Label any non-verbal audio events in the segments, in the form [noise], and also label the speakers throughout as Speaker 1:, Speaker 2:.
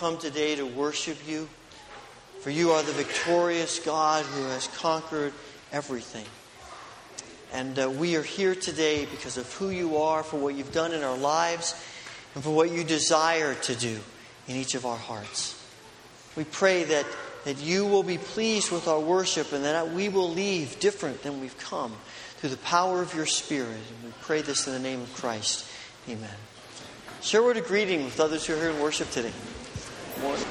Speaker 1: come today to worship you, for you are the victorious God who has conquered everything. And uh, we are here today because of who you are, for what you've done in our lives, and for what you desire to do in each of our hearts. We pray that, that you will be pleased with our worship and that we will leave different than we've come through the power of your Spirit. And we pray this in the name of Christ. Amen. Share a word of greeting with others who are here in worship today. More.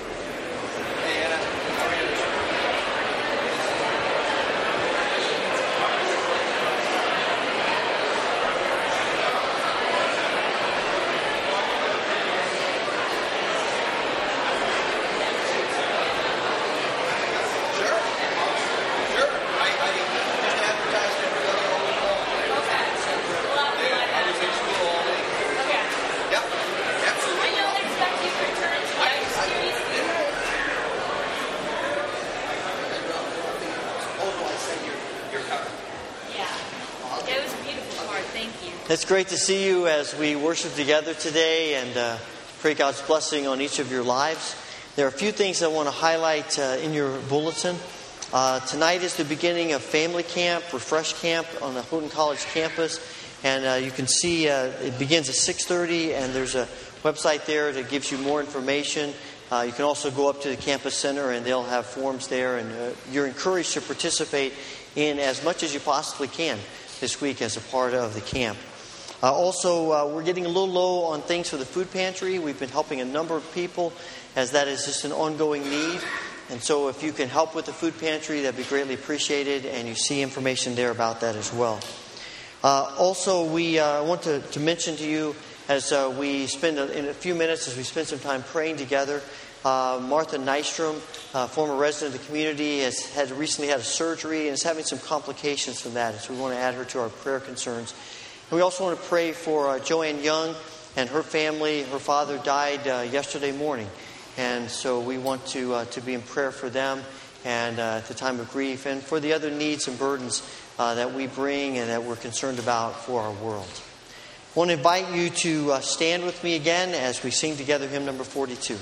Speaker 1: It's great to see you as we worship together today and uh, pray God's blessing on each of your lives. There are a few things I want to highlight uh, in your bulletin. Uh, tonight is the beginning of Family Camp, Refresh Camp on the Houghton College campus, and uh, you can see uh, it begins at 6:30, and there's a website there that gives you more information. Uh, you can also go up to the campus center, and they'll have forms there, and you're encouraged to participate in as much as you possibly can this week as a part of the camp. Uh, also, uh, we're getting a little low on things for the food pantry. We've been helping a number of people as that is just an ongoing need. And so, if you can help with the food pantry, that'd be greatly appreciated. And you see information there about that as well. Uh, also, we uh, want to, to, mention to you as uh, we spend a, in a few minutes, as we spend some time praying together, uh, Martha Nystrom, former resident of the community, has had recently had a surgery and is having some complications from that. So we want to add her to our prayer concerns. We also want to pray for uh, Joanne Young and her family. Her father died uh, yesterday morning. And so we want to, uh, to be in prayer for them and uh, at the time of grief and for the other needs and burdens uh, that we bring and that we're concerned about for our world. I want to invite you to uh, stand with me again as we sing together hymn number 42.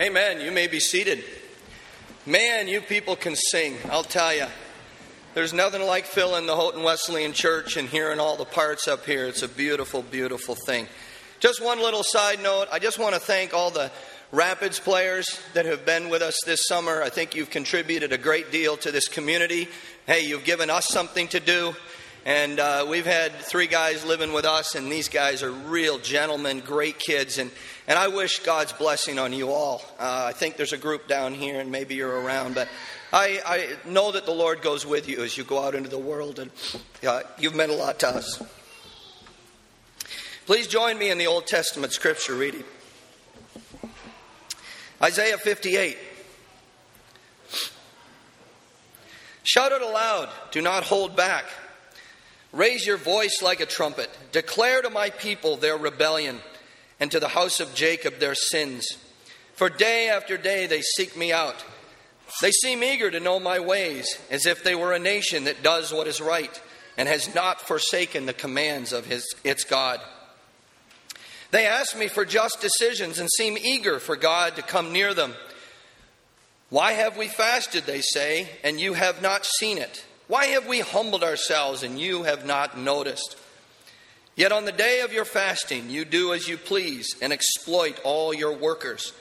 Speaker 2: Amen. You may be seated. Man, you people can sing, I'll tell you. There's nothing like filling the Houghton Wesleyan Church and hearing all the parts up here. It's a beautiful, beautiful thing. Just one little side note I just want to thank all the Rapids players that have been with us this summer. I think you've contributed a great deal to this community. Hey, you've given us something to do. And uh, we've had three guys living with us, and these guys are real gentlemen, great kids. And, and I wish God's blessing on you all. Uh, I think there's a group down here, and maybe you're around. But I, I know that the Lord goes with you as you go out into the world, and uh, you've meant a lot to us. Please join me in the Old Testament scripture reading Isaiah 58. Shout it aloud, do not hold back. Raise your voice like a trumpet. Declare to my people their rebellion, and to the house of Jacob their sins. For day after day they seek me out. They seem eager to know my ways, as if they were a nation that does what is right and has not forsaken the commands of his, its God. They ask me for just decisions and seem eager for God to come near them. Why have we fasted, they say, and you have not seen it? Why have we humbled ourselves and you have not noticed? Yet on the day of your fasting, you do as you please and exploit all your workers.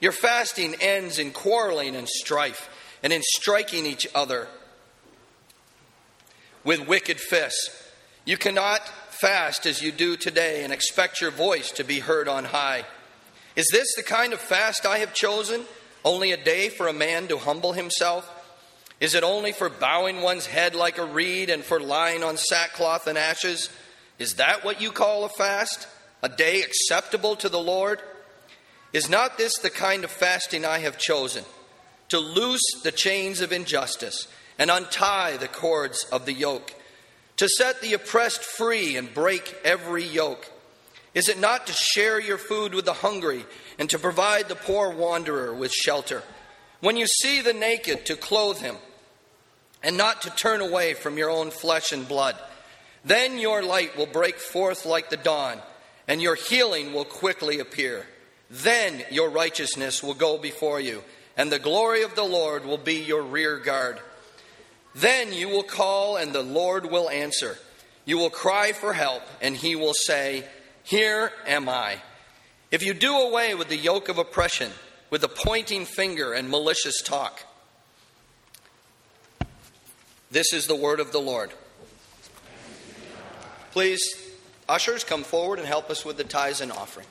Speaker 2: Your fasting ends in quarreling and strife and in striking each other with wicked fists. You cannot fast as you do today and expect your voice to be heard on high. Is this the kind of fast I have chosen? Only a day for a man to humble himself? Is it only for bowing one's head like a reed and for lying on sackcloth and ashes? Is that what you call a fast? A day acceptable to the Lord? Is not this the kind of fasting I have chosen? To loose the chains of injustice and untie the cords of the yoke, to set the oppressed free and break every yoke? Is it not to share your food with the hungry and to provide the poor wanderer with shelter? When you see the naked, to clothe him, and not to turn away from your own flesh and blood. Then your light will break forth like the dawn, and your healing will quickly appear. Then your righteousness will go before you, and the glory of the Lord will be your rear guard. Then you will call, and the Lord will answer. You will cry for help, and he will say, Here am I. If you do away with the yoke of oppression, with the pointing finger and malicious talk, this is the word of the Lord. Please, ushers, come forward and help us with the tithes and offering.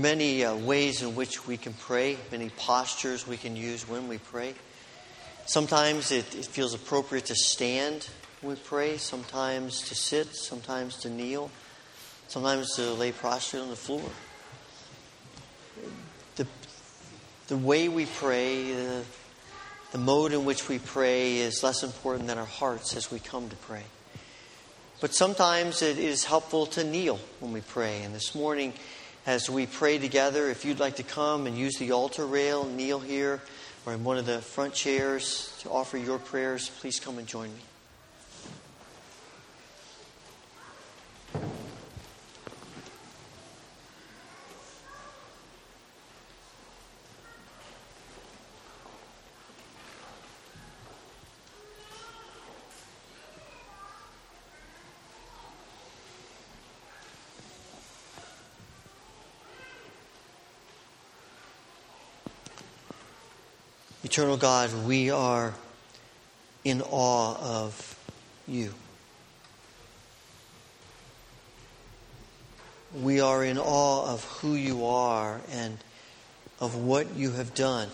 Speaker 1: Many uh, ways in which we can pray, many postures we can use when we pray. Sometimes it, it feels appropriate to stand when we pray, sometimes to sit, sometimes to kneel, sometimes to lay prostrate on the floor. The, the way we pray, the, the mode in which we pray is less important than our hearts as we come to pray. But sometimes it is helpful to kneel when we pray. And this morning, as we pray together, if you'd like to come and use the altar rail, kneel here or in one of the front chairs to offer your prayers, please come and join me. Eternal God, we are in awe of you. We are in awe of who you are and of what you have done,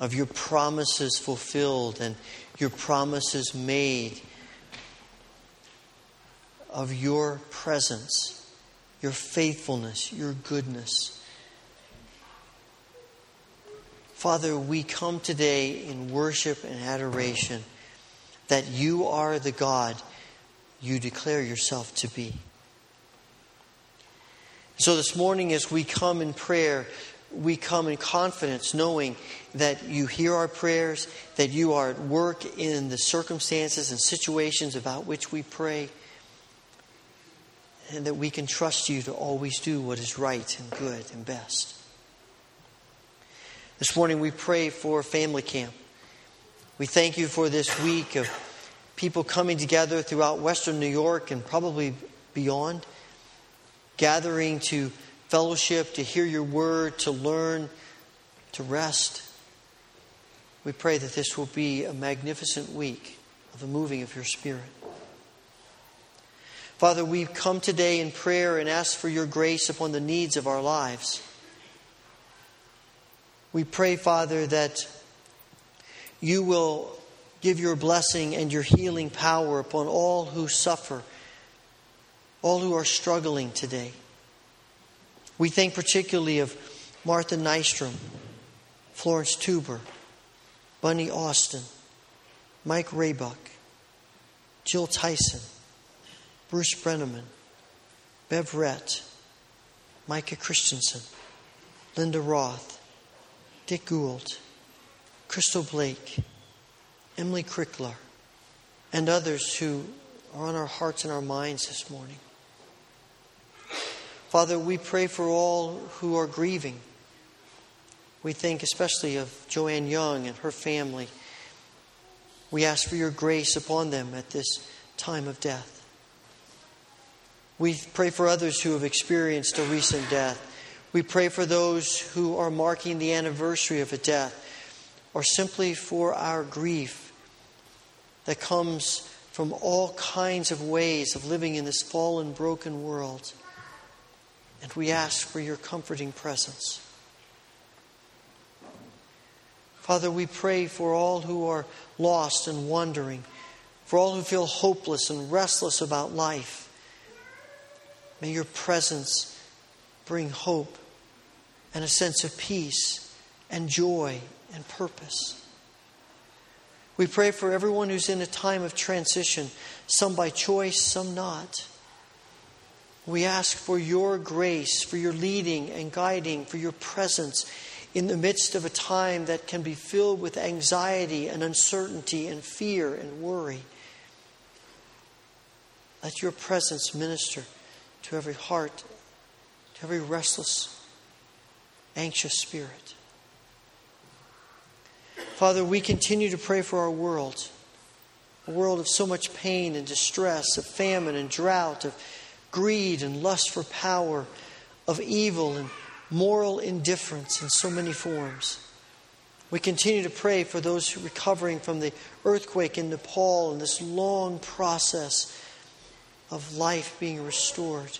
Speaker 1: of your promises fulfilled and your promises made, of your presence, your faithfulness, your goodness. Father, we come today in worship and adoration that you are the God you declare yourself to be. So this morning, as we come in prayer, we come in confidence, knowing that you hear our prayers, that you are at work in the circumstances and situations about which we pray, and that we can trust you to always do what is right and good and best. This morning we pray for family camp. We thank you for this week of people coming together throughout Western New York and probably beyond, gathering to fellowship, to hear your word, to learn, to rest. We pray that this will be a magnificent week of the moving of your Spirit. Father, we come today in prayer and ask for your grace upon the needs of our lives. We pray, Father, that you will give your blessing and your healing power upon all who suffer, all who are struggling today. We think particularly of Martha Nystrom, Florence Tuber, Bunny Austin, Mike Raybuck, Jill Tyson, Bruce Brenneman, Bev Rett, Micah Christensen, Linda Roth, Dick Gould, Crystal Blake, Emily Crickler, and others who are on our hearts and our minds this morning. Father, we pray for all who are grieving. We think especially of Joanne Young and her family. We ask for your grace upon them at this time of death. We pray for others who have experienced a recent death. We pray for those who are marking the anniversary of a death, or simply for our grief that comes from all kinds of ways of living in this fallen, broken world. And we ask for your comforting presence. Father, we pray for all who are lost and wandering, for all who feel hopeless and restless about life. May your presence bring hope and a sense of peace and joy and purpose. We pray for everyone who's in a time of transition, some by choice, some not. We ask for your grace, for your leading and guiding, for your presence in the midst of a time that can be filled with anxiety and uncertainty and fear and worry. Let your presence minister to every heart, to every restless anxious spirit. Father, we continue to pray for our world, a world of so much pain and distress, of famine and drought, of greed and lust for power, of evil and moral indifference in so many forms. We continue to pray for those recovering from the earthquake in Nepal and this long process of life being restored.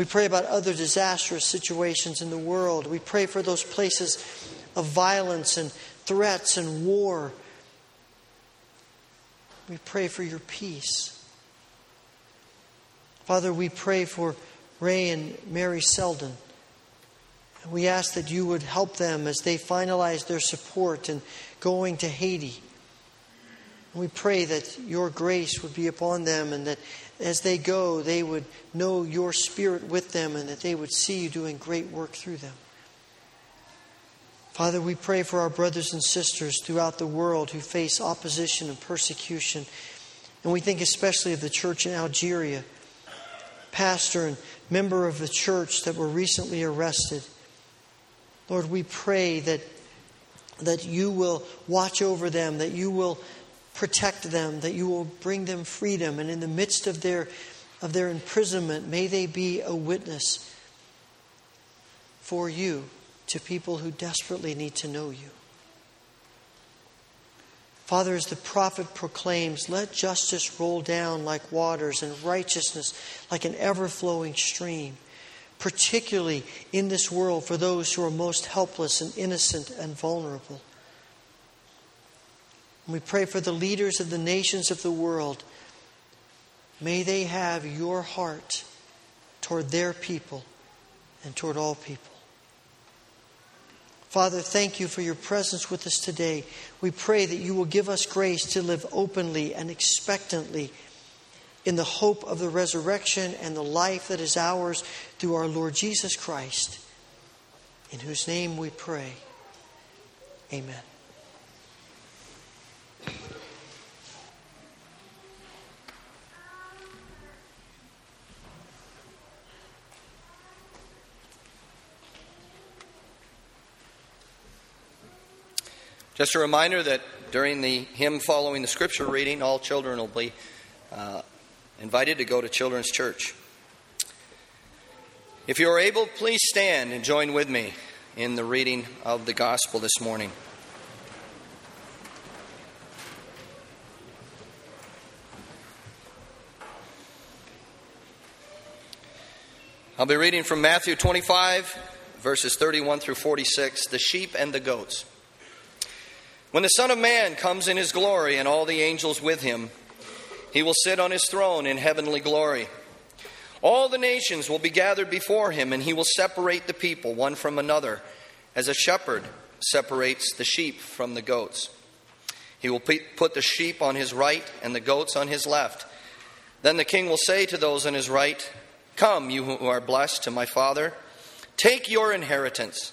Speaker 1: We pray about other disastrous situations in the world. We pray for those places of violence and threats and war. We pray for your peace. Father, we pray for Ray and Mary Selden. We ask that you would help them as they finalize their support and going to Haiti. We pray that your grace would be upon them and that as they go, they would know your spirit with them and that they would see you doing great work through them. Father, we pray for our brothers and sisters throughout the world who face opposition and persecution. And we think especially of the church in Algeria, pastor and member of the church that were recently arrested. Lord, we pray that, that you will watch over them, that you will protect them, that you will bring them freedom, and in the midst of their, of their imprisonment, may they be a witness for you to people who desperately need to know you. Father, as the prophet proclaims, let justice roll down like waters and righteousness like an ever flowing stream particularly in this world for those who are most helpless and innocent and vulnerable. And we pray for the leaders of the nations of the world. May they have your heart toward their people and toward all people. Father, thank you for your presence with us today. We pray that you will give us grace to live openly and expectantly in the hope of the resurrection and the life that is ours through our Lord Jesus Christ, in whose name we pray. Amen.
Speaker 2: Just a reminder that during the hymn following the scripture reading, all children will be uh, invited to go to Children's Church. If you are able, please stand and join with me in the reading of the gospel this morning. I'll be reading from Matthew 25, verses 31 through 46, the sheep and the goats. When the Son of Man comes in his glory and all the angels with him, he will sit on his throne in heavenly glory. All the nations will be gathered before him, and he will separate the people one from another, as a shepherd separates the sheep from the goats. He will put the sheep on his right and the goats on his left. Then the king will say to those on his right, Come, you who are blessed to my Father, take your inheritance,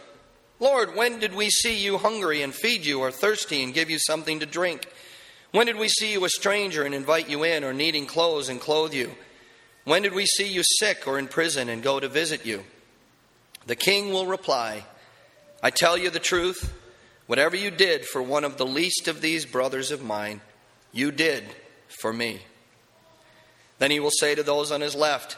Speaker 2: Lord, when did we see you hungry and feed you, or thirsty and give you something to drink? When did we see you a stranger and invite you in, or needing clothes and clothe you? When did we see you sick or in prison and go to visit you? The king will reply, I tell you the truth. Whatever you did for one of the least of these brothers of mine, you did for me. Then he will say to those on his left,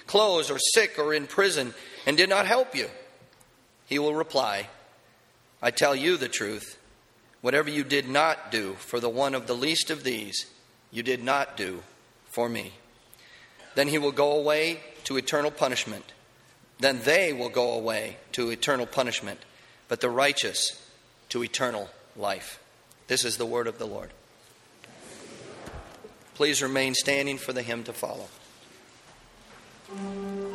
Speaker 2: clothes or sick or in prison and did not help you? He will reply, I tell you the truth. Whatever you did not do for the one of the least of these, you did not do for me. Then he will go away to eternal punishment. Then they will go away to eternal punishment, but the righteous to eternal life. This is the word of the Lord. Please remain standing for the hymn to follow. Thank you.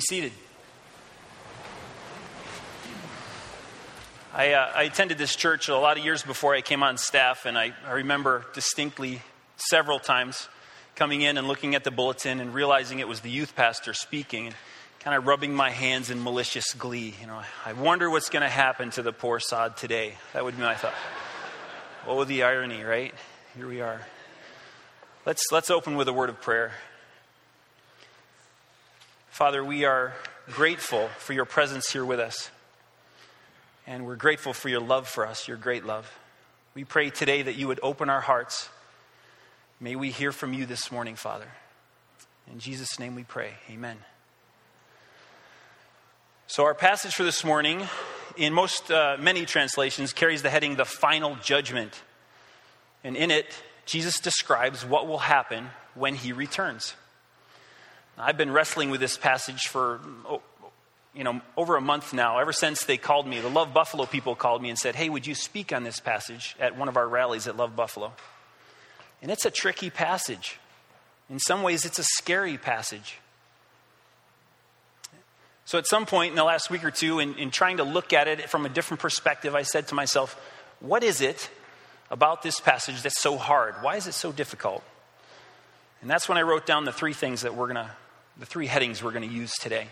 Speaker 3: Be seated. I, uh, I, attended this church a lot of years before I came on staff, and I, I remember distinctly several times coming in and looking at the bulletin and realizing it was the youth pastor speaking and kind of rubbing my hands in malicious glee. You know, I wonder what's going to happen to the poor sod today. That would be my thought. Oh, the irony, right? Here we are. Let's, let's open with a word of prayer. Father, we are grateful for your presence here with us. And we're grateful for your love for us, your great love. We pray today that you would open our hearts. May we hear from you this morning, Father. In Jesus' name we pray. Amen. So, our passage for this morning, in most, uh, many translations, carries the heading The Final Judgment. And in it, Jesus describes what will happen when he returns. I've been wrestling with this passage for, oh, you know, over a month now, ever since they called me. The Love Buffalo people called me and said, Hey, would you speak on this passage at one of our rallies at Love Buffalo? And it's a tricky passage. In some ways, it's a scary passage. So, at some point in the last week or two, in, in trying to look at it from a different perspective, I said to myself, What is it about this passage that's so hard? Why is it so difficult? And that's when I wrote down the three things that we're going to the three headings we're going to use today.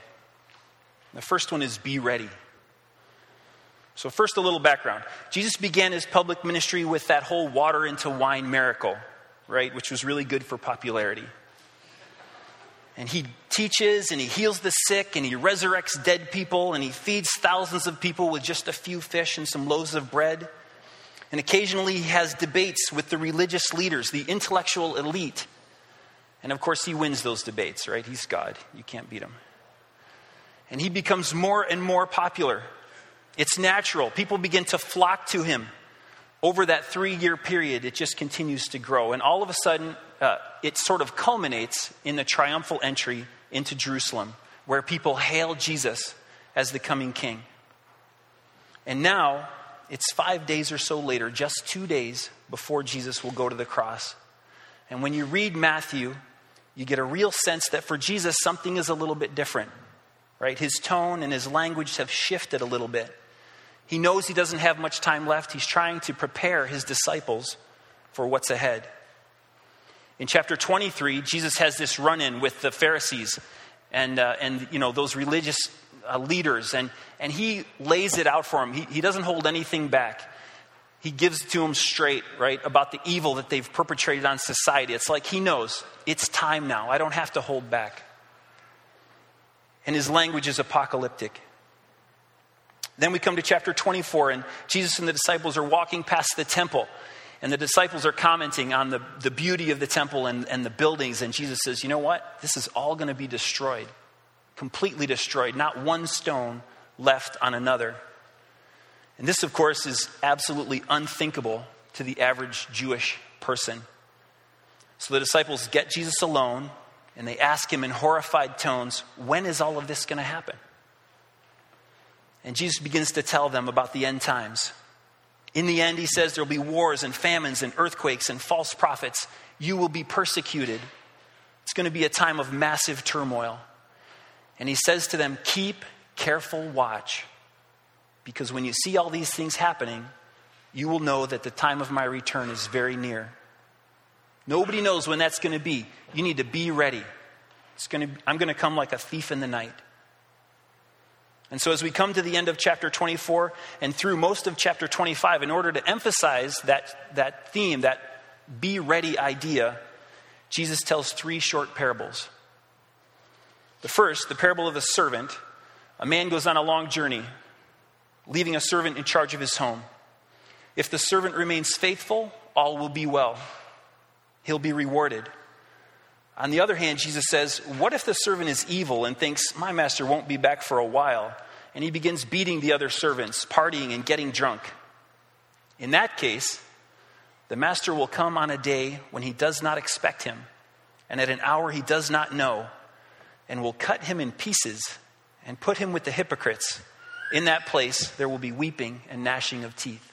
Speaker 3: The first one is be ready. So, first, a little background. Jesus began his public ministry with that whole water into wine miracle, right, which was really good for popularity. And he teaches and he heals the sick and he resurrects dead people and he feeds thousands of people with just a few fish and some loaves of bread. And occasionally he has debates with the religious leaders, the intellectual elite. And of course, he wins those debates, right? He's God. You can't beat him. And he becomes more and more popular. It's natural. People begin to flock to him. Over that three year period, it just continues to grow. And all of a sudden, uh, it sort of culminates in the triumphal entry into Jerusalem, where people hail Jesus as the coming king. And now, it's five days or so later, just two days before Jesus will go to the cross. And when you read Matthew, you get a real sense that for Jesus, something is a little bit different, right? His tone and his language have shifted a little bit. He knows he doesn't have much time left. He's trying to prepare his disciples for what's ahead. In chapter 23, Jesus has this run in with the Pharisees and, uh, and you know, those religious uh, leaders, and, and he lays it out for them. He, he doesn't hold anything back. He gives to them straight, right, about the evil that they've perpetrated on society. It's like he knows it's time now. I don't have to hold back. And his language is apocalyptic. Then we come to chapter 24, and Jesus and the disciples are walking past the temple. And the disciples are commenting on the, the beauty of the temple and, and the buildings. And Jesus says, You know what? This is all going to be destroyed, completely destroyed, not one stone left on another. And this, of course, is absolutely unthinkable to the average Jewish person. So the disciples get Jesus alone and they ask him in horrified tones, When is all of this going to happen? And Jesus begins to tell them about the end times. In the end, he says there will be wars and famines and earthquakes and false prophets. You will be persecuted. It's going to be a time of massive turmoil. And he says to them, Keep careful watch, because when you see all these things happening, you will know that the time of my return is very near. Nobody knows when that's going to be. You need to be ready. It's going to, I'm going to come like a thief in the night. And so, as we come to the end of chapter 24 and through most of chapter 25, in order to emphasize that, that theme, that be ready idea, Jesus tells three short parables. The first, the parable of the servant. A man goes on a long journey, leaving a servant in charge of his home. If the servant remains faithful, all will be well. He'll be rewarded. On the other hand, Jesus says, What if the servant is evil and thinks, My master won't be back for a while? And he begins beating the other servants, partying and getting drunk. In that case, the master will come on a day when he does not expect him, and at an hour he does not know, and will cut him in pieces and put him with the hypocrites. In that place, there will be weeping and gnashing of teeth.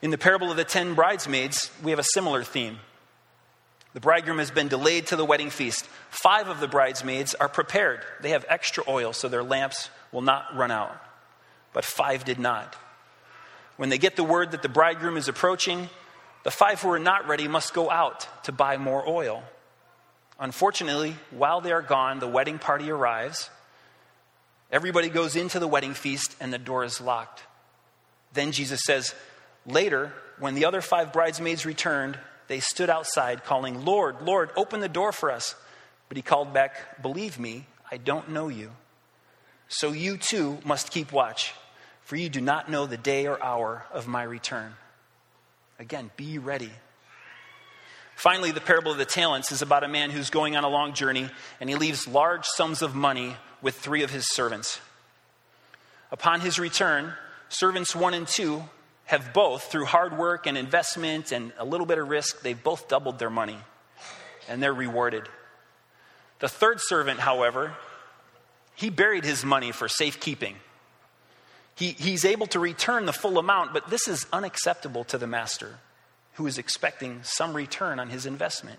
Speaker 3: In the parable of the ten bridesmaids, we have a similar theme. The bridegroom has been delayed to the wedding feast. Five of the bridesmaids are prepared. They have extra oil so their lamps will not run out. But five did not. When they get the word that the bridegroom is approaching, the five who are not ready must go out to buy more oil. Unfortunately, while they are gone, the wedding party arrives. Everybody goes into the wedding feast and the door is locked. Then Jesus says, Later, when the other five bridesmaids returned, they stood outside calling, Lord, Lord, open the door for us. But he called back, Believe me, I don't know you. So you too must keep watch, for you do not know the day or hour of my return. Again, be ready. Finally, the parable of the talents is about a man who's going on a long journey and he leaves large sums of money with three of his servants. Upon his return, servants one and two have both, through hard work and investment and a little bit of risk, they've both doubled their money and they're rewarded. The third servant, however, he buried his money for safekeeping. He, he's able to return the full amount, but this is unacceptable to the master, who is expecting some return on his investment.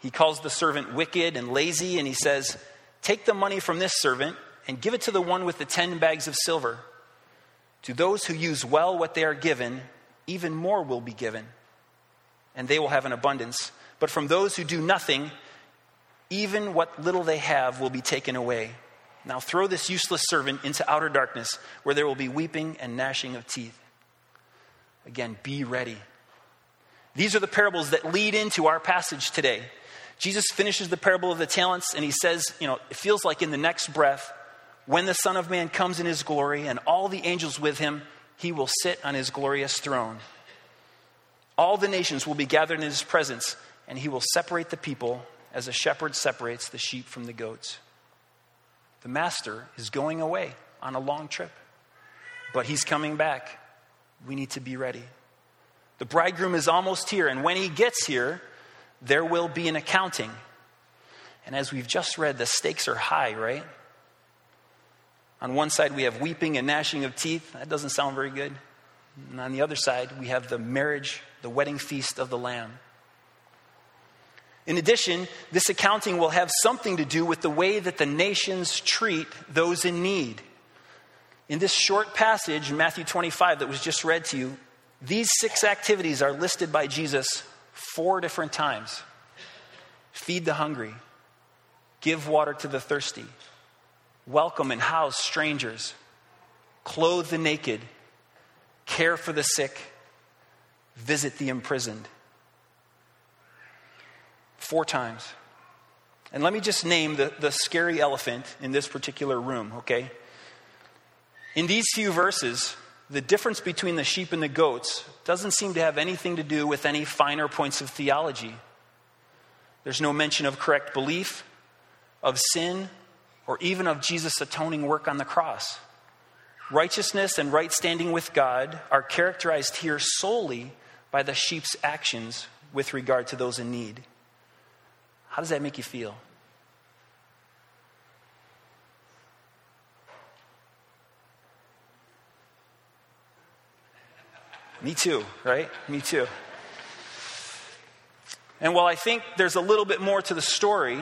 Speaker 3: He calls the servant wicked and lazy, and he says, Take the money from this servant and give it to the one with the ten bags of silver. To those who use well what they are given, even more will be given, and they will have an abundance. But from those who do nothing, even what little they have will be taken away. Now throw this useless servant into outer darkness, where there will be weeping and gnashing of teeth. Again, be ready. These are the parables that lead into our passage today. Jesus finishes the parable of the talents and he says, you know, it feels like in the next breath, when the Son of Man comes in his glory and all the angels with him, he will sit on his glorious throne. All the nations will be gathered in his presence, and he will separate the people as a shepherd separates the sheep from the goats. The master is going away on a long trip, but he's coming back. We need to be ready. The bridegroom is almost here, and when he gets here, there will be an accounting. And as we've just read, the stakes are high, right? On one side, we have weeping and gnashing of teeth. That doesn't sound very good. And on the other side, we have the marriage, the wedding feast of the Lamb. In addition, this accounting will have something to do with the way that the nations treat those in need. In this short passage in Matthew 25 that was just read to you, these six activities are listed by Jesus four different times feed the hungry, give water to the thirsty, welcome and house strangers, clothe the naked, care for the sick, visit the imprisoned. Four times. And let me just name the, the scary elephant in this particular room, okay? In these few verses, the difference between the sheep and the goats doesn't seem to have anything to do with any finer points of theology. There's no mention of correct belief, of sin, or even of Jesus' atoning work on the cross. Righteousness and right standing with God are characterized here solely by the sheep's actions with regard to those in need. How does that make you feel? Me too, right? Me too. And while I think there's a little bit more to the story,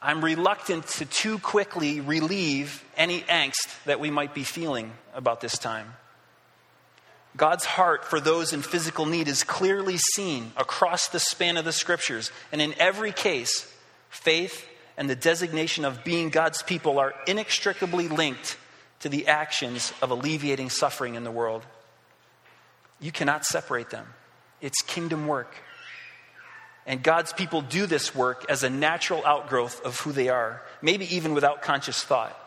Speaker 3: I'm reluctant to too quickly relieve any angst that we might be feeling about this time. God's heart for those in physical need is clearly seen across the span of the scriptures. And in every case, faith and the designation of being God's people are inextricably linked to the actions of alleviating suffering in the world. You cannot separate them. It's kingdom work. And God's people do this work as a natural outgrowth of who they are, maybe even without conscious thought.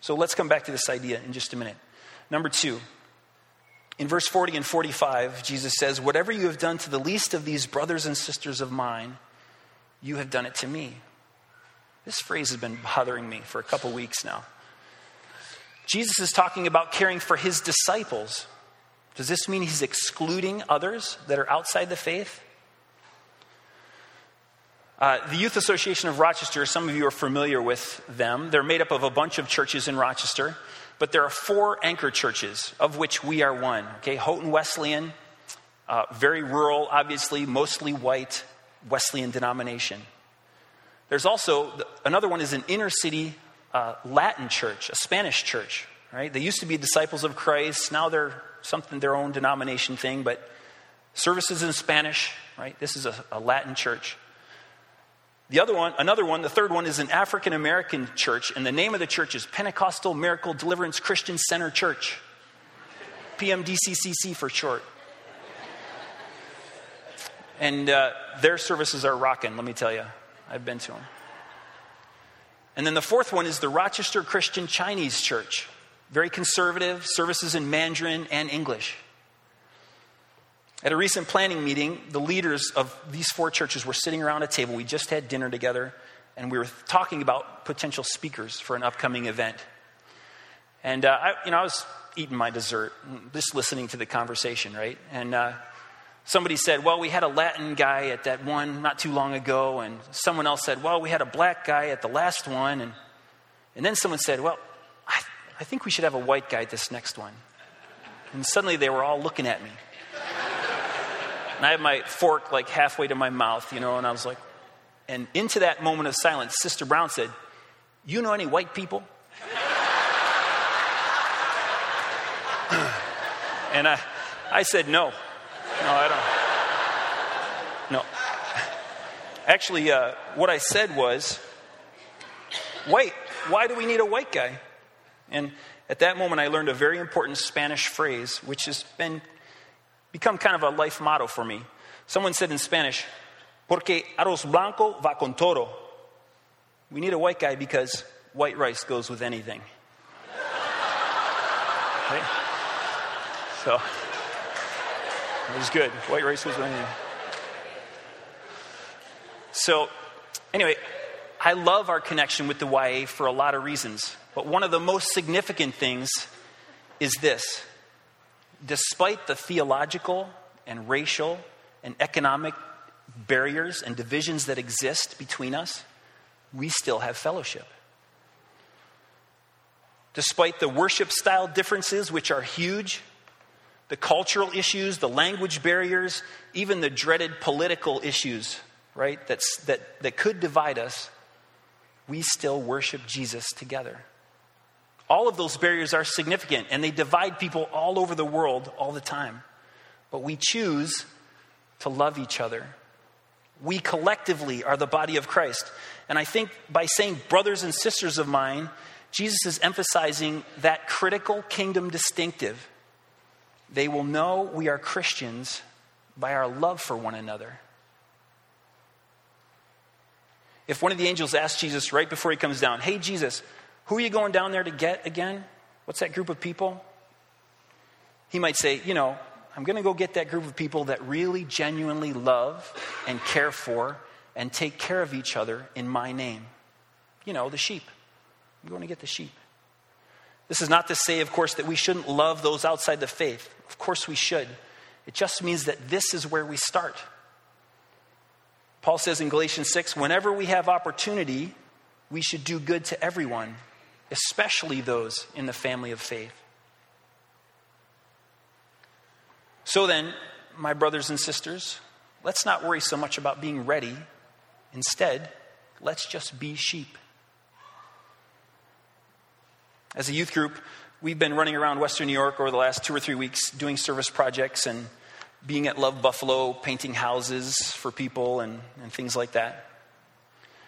Speaker 3: So let's come back to this idea in just a minute. Number two, in verse 40 and 45, Jesus says, Whatever you have done to the least of these brothers and sisters of mine, you have done it to me. This phrase has been bothering me for a couple weeks now. Jesus is talking about caring for his disciples does this mean he's excluding others that are outside the faith? Uh, the Youth Association of Rochester, some of you are familiar with them. They're made up of a bunch of churches in Rochester, but there are four anchor churches, of which we are one. Okay, Houghton Wesleyan, uh, very rural, obviously, mostly white Wesleyan denomination. There's also another one is an inner city uh, Latin church, a Spanish church. Right? They used to be disciples of Christ. Now they're something their own denomination thing, but services in Spanish, right? This is a, a Latin church. The other one, another one, the third one is an African American church, and the name of the church is Pentecostal Miracle Deliverance Christian Center Church. PMDCCC for short. And uh, their services are rocking, let me tell you. I've been to them. And then the fourth one is the Rochester Christian Chinese Church very conservative, services in Mandarin and English. At a recent planning meeting, the leaders of these four churches were sitting around a table. We just had dinner together, and we were talking about potential speakers for an upcoming event. And uh, I, you know, I was eating my dessert, just listening to the conversation, right? And uh, somebody said, "Well, we had a Latin guy at that one not too long ago," and someone else said, "Well, we had a black guy at the last one," and and then someone said, "Well, I, think we should have a white guy this next one. And suddenly they were all looking at me. And I had my fork like halfway to my mouth, you know, and I was like, and into that moment of silence, Sister Brown said, You know any white people? [clears throat] and I, I said, No. No, I don't. No. Actually, uh, what I said was, White, why do we need a white guy? And at that moment, I learned a very important Spanish phrase, which has been become kind of a life motto for me. Someone said in Spanish, Porque arroz blanco va con todo. We need a white guy because white rice goes with anything. [laughs] So, it was good. White rice goes with anything. So, anyway, I love our connection with the YA for a lot of reasons. But one of the most significant things is this despite the theological and racial and economic barriers and divisions that exist between us, we still have fellowship. Despite the worship style differences, which are huge, the cultural issues, the language barriers, even the dreaded political issues, right, that's, that, that could divide us, we still worship Jesus together. All of those barriers are significant and they divide people all over the world all the time. But we choose to love each other. We collectively are the body of Christ. And I think by saying brothers and sisters of mine, Jesus is emphasizing that critical kingdom distinctive. They will know we are Christians by our love for one another. If one of the angels asked Jesus right before he comes down, Hey, Jesus, who are you going down there to get again? What's that group of people? He might say, You know, I'm going to go get that group of people that really genuinely love and care for and take care of each other in my name. You know, the sheep. I'm going to get the sheep. This is not to say, of course, that we shouldn't love those outside the faith. Of course, we should. It just means that this is where we start. Paul says in Galatians 6 whenever we have opportunity, we should do good to everyone, especially those in the family of faith. So then, my brothers and sisters, let's not worry so much about being ready. Instead, let's just be sheep. As a youth group, we've been running around Western New York over the last two or three weeks doing service projects and being at Love Buffalo, painting houses for people and, and things like that.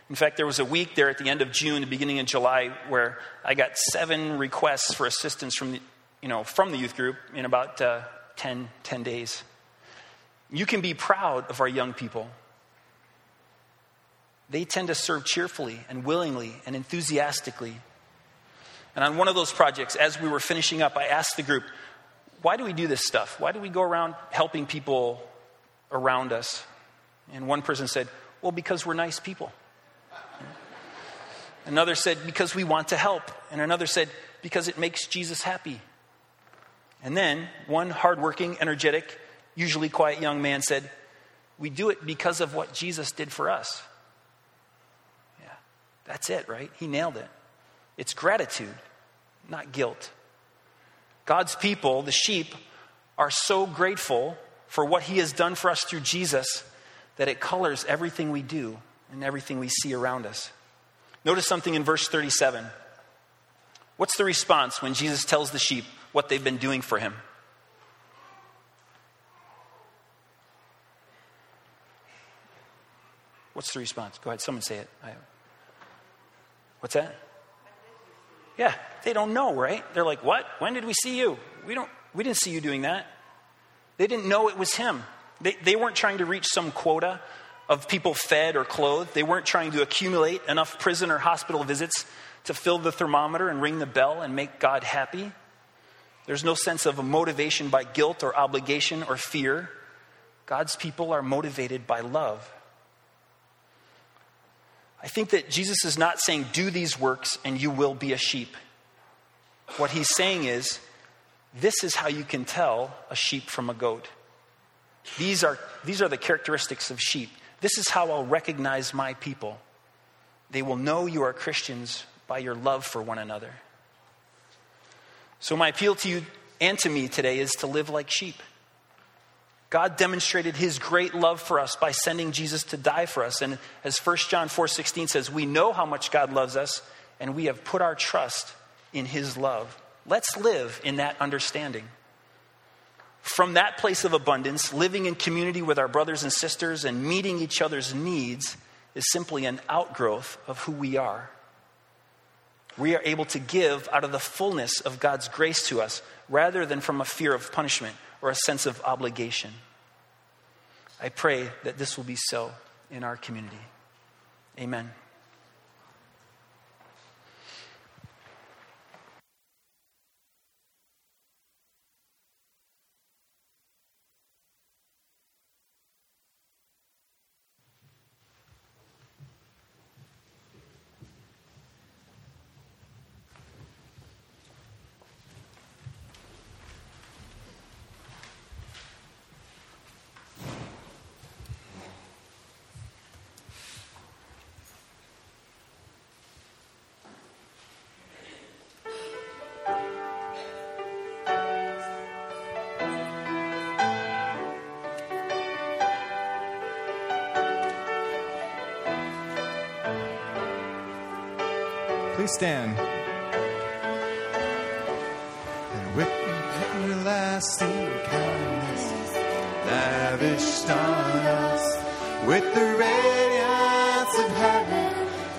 Speaker 3: In fact, there was a week there at the end of June, the beginning of July, where I got seven requests for assistance from the, you know, from the youth group in about uh, 10, 10 days. You can be proud of our young people. They tend to serve cheerfully and willingly and enthusiastically. And on one of those projects, as we were finishing up, I asked the group, why do we do this stuff? Why do we go around helping people around us? And one person said, well, because we're nice people. Another said, because we want to help. And another said, because it makes Jesus happy. And then one hardworking, energetic, usually quiet young man said, we do it because of what Jesus did for us. Yeah, that's it, right? He nailed it. It's gratitude, not guilt. God's people, the sheep, are so grateful for what He has done for us through Jesus that it colors everything we do and everything we see around us. Notice something in verse 37. What's the response when Jesus tells the sheep what they've been doing for him? What's the response? Go ahead, someone say it. What's that? Yeah, they don't know, right? They're like, "What? When did we see you? We don't we didn't see you doing that." They didn't know it was him. They, they weren't trying to reach some quota of people fed or clothed. They weren't trying to accumulate enough prison or hospital visits to fill the thermometer and ring the bell and make God happy. There's no sense of a motivation by guilt or obligation or fear. God's people are motivated by love. I think that Jesus is not saying, do these works and you will be a sheep. What he's saying is, this is how you can tell a sheep from a goat. These are, these are the characteristics of sheep. This is how I'll recognize my people. They will know you are Christians by your love for one another. So, my appeal to you and to me today is to live like sheep. God demonstrated his great love for us by sending Jesus to die for us. And as 1 John 4:16 says, we know how much God loves us and we have put our trust in his love. Let's live in that understanding. From that place of abundance, living in community with our brothers and sisters and meeting each other's needs is simply an outgrowth of who we are. we are able to give out of the fullness of God's grace to us rather than from a fear of punishment or a sense of obligation. I pray that this will be so in our community. Amen.
Speaker 4: Please stand. And with everlasting kindness lavished on us, with the radiance of heaven,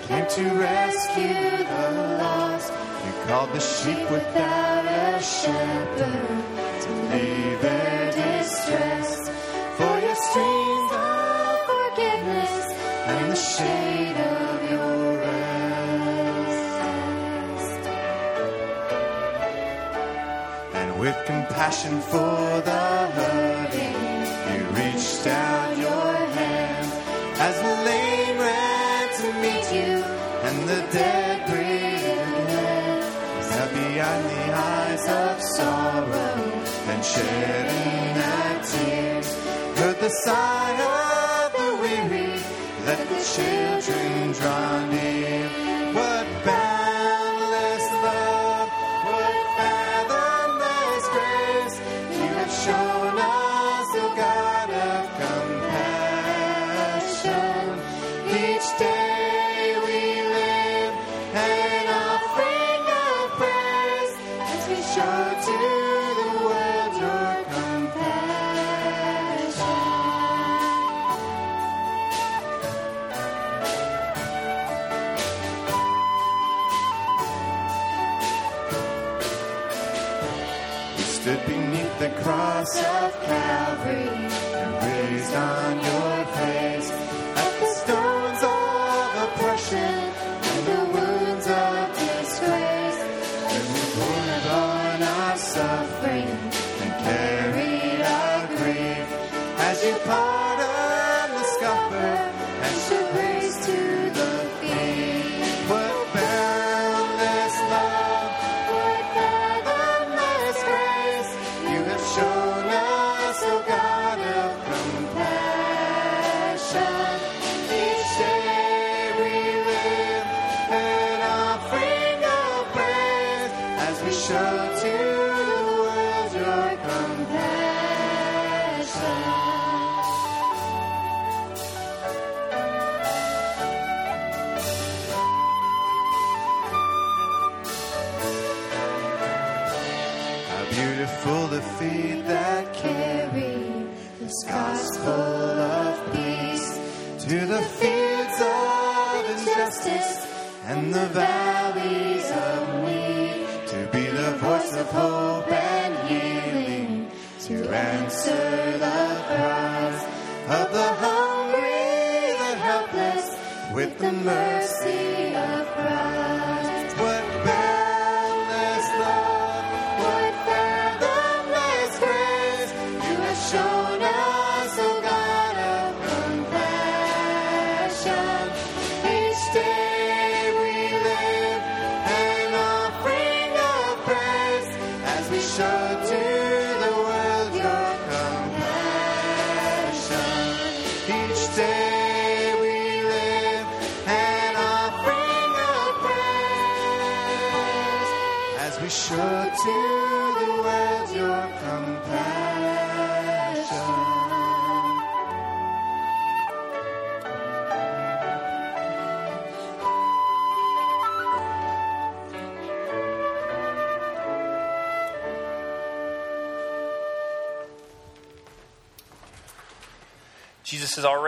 Speaker 4: came to rescue the lost. You called the sheep without a shepherd to leave their distress. For your streams of forgiveness and the shade of with compassion for the hurting, you reached out your hand as the lame ran to meet you, and the dead breathed. Now behind the eyes of sorrow, and shedding that tears, heard the sigh of the weary, let the children draw near.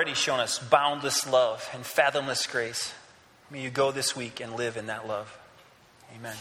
Speaker 3: Already shown us boundless love and fathomless grace. May you go this week and live in that love. Amen.